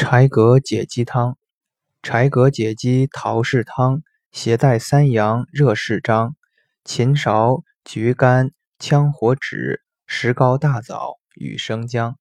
柴葛解鸡汤，柴葛解鸡桃氏汤，携带三阳热适张，秦芍、桔甘、羌活芷、石膏、大枣与生姜。